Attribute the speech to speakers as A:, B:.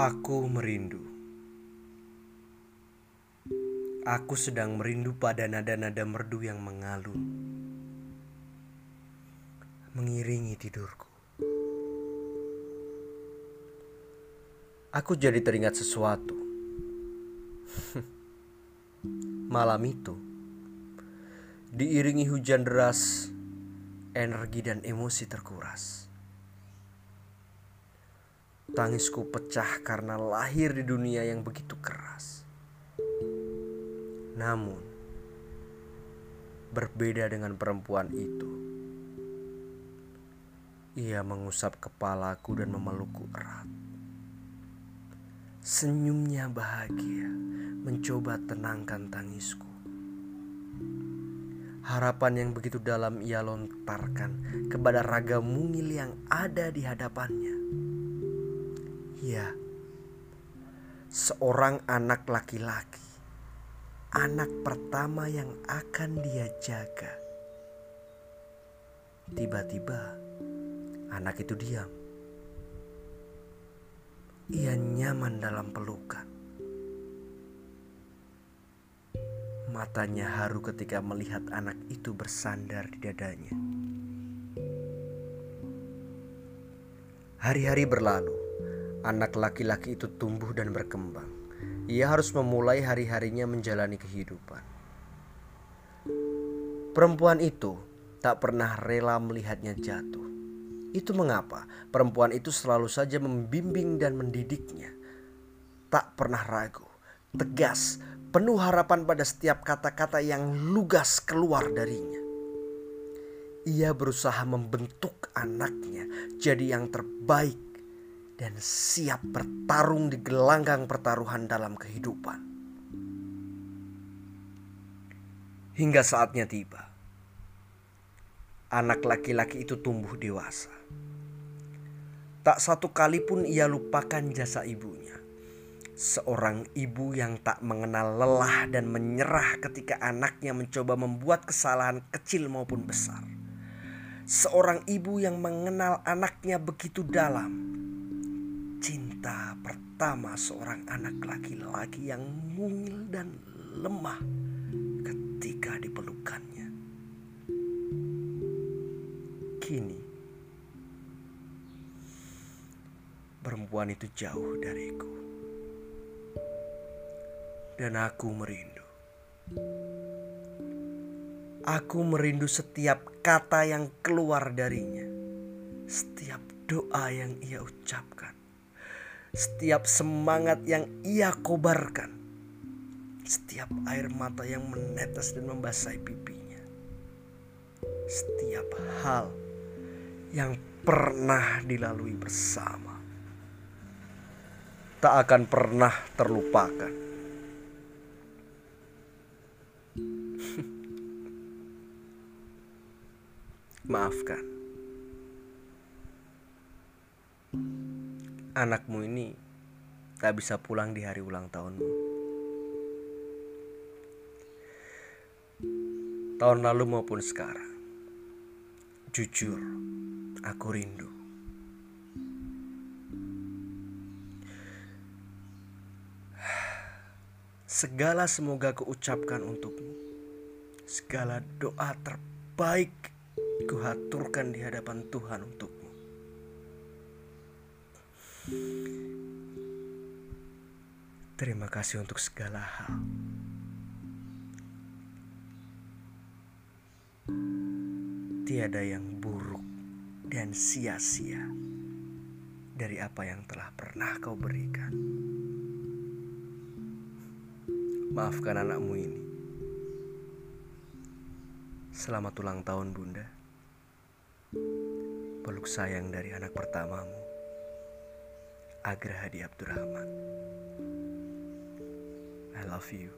A: Aku merindu. Aku sedang merindu pada nada-nada merdu yang mengalun, mengiringi tidurku. Aku jadi teringat sesuatu. Malam itu, diiringi hujan deras, energi dan emosi terkuras. Tangisku pecah karena lahir di dunia yang begitu keras. Namun, berbeda dengan perempuan itu. Ia mengusap kepalaku dan memelukku erat. Senyumnya bahagia, mencoba tenangkan tangisku. Harapan yang begitu dalam ia lontarkan kepada raga mungil yang ada di hadapannya. Ya, seorang anak laki-laki, anak pertama yang akan dia jaga. Tiba-tiba, anak itu diam. Ia nyaman dalam pelukan. Matanya haru ketika melihat anak itu bersandar di dadanya. Hari-hari berlalu. Anak laki-laki itu tumbuh dan berkembang. Ia harus memulai hari-harinya menjalani kehidupan. Perempuan itu tak pernah rela melihatnya jatuh. Itu mengapa perempuan itu selalu saja membimbing dan mendidiknya. Tak pernah ragu, tegas, penuh harapan pada setiap kata-kata yang lugas keluar darinya. Ia berusaha membentuk anaknya jadi yang terbaik dan siap bertarung di gelanggang pertaruhan dalam kehidupan. Hingga saatnya tiba, anak laki-laki itu tumbuh dewasa. Tak satu kali pun ia lupakan jasa ibunya. Seorang ibu yang tak mengenal lelah dan menyerah ketika anaknya mencoba membuat kesalahan kecil maupun besar. Seorang ibu yang mengenal anaknya begitu dalam cinta pertama seorang anak laki-laki yang mungil dan lemah ketika dipelukannya. Kini, perempuan itu jauh dariku, dan aku merindu. Aku merindu setiap kata yang keluar darinya, setiap doa yang ia ucapkan setiap semangat yang ia kobarkan, setiap air mata yang menetes dan membasahi pipinya, setiap hal yang pernah dilalui bersama tak akan pernah terlupakan. Maafkan. Anakmu ini tak bisa pulang di hari ulang tahunmu. Tahun lalu maupun sekarang, jujur, aku rindu. Segala semoga kuucapkan untukmu. Segala doa terbaik kuhaturkan di hadapan Tuhan untukmu. Terima kasih untuk segala hal. Tiada yang buruk dan sia-sia dari apa yang telah pernah kau berikan. Maafkan anakmu ini. Selamat ulang tahun, Bunda. Peluk sayang dari anak pertamamu. Agra Hadi Abdurrahman. I love you.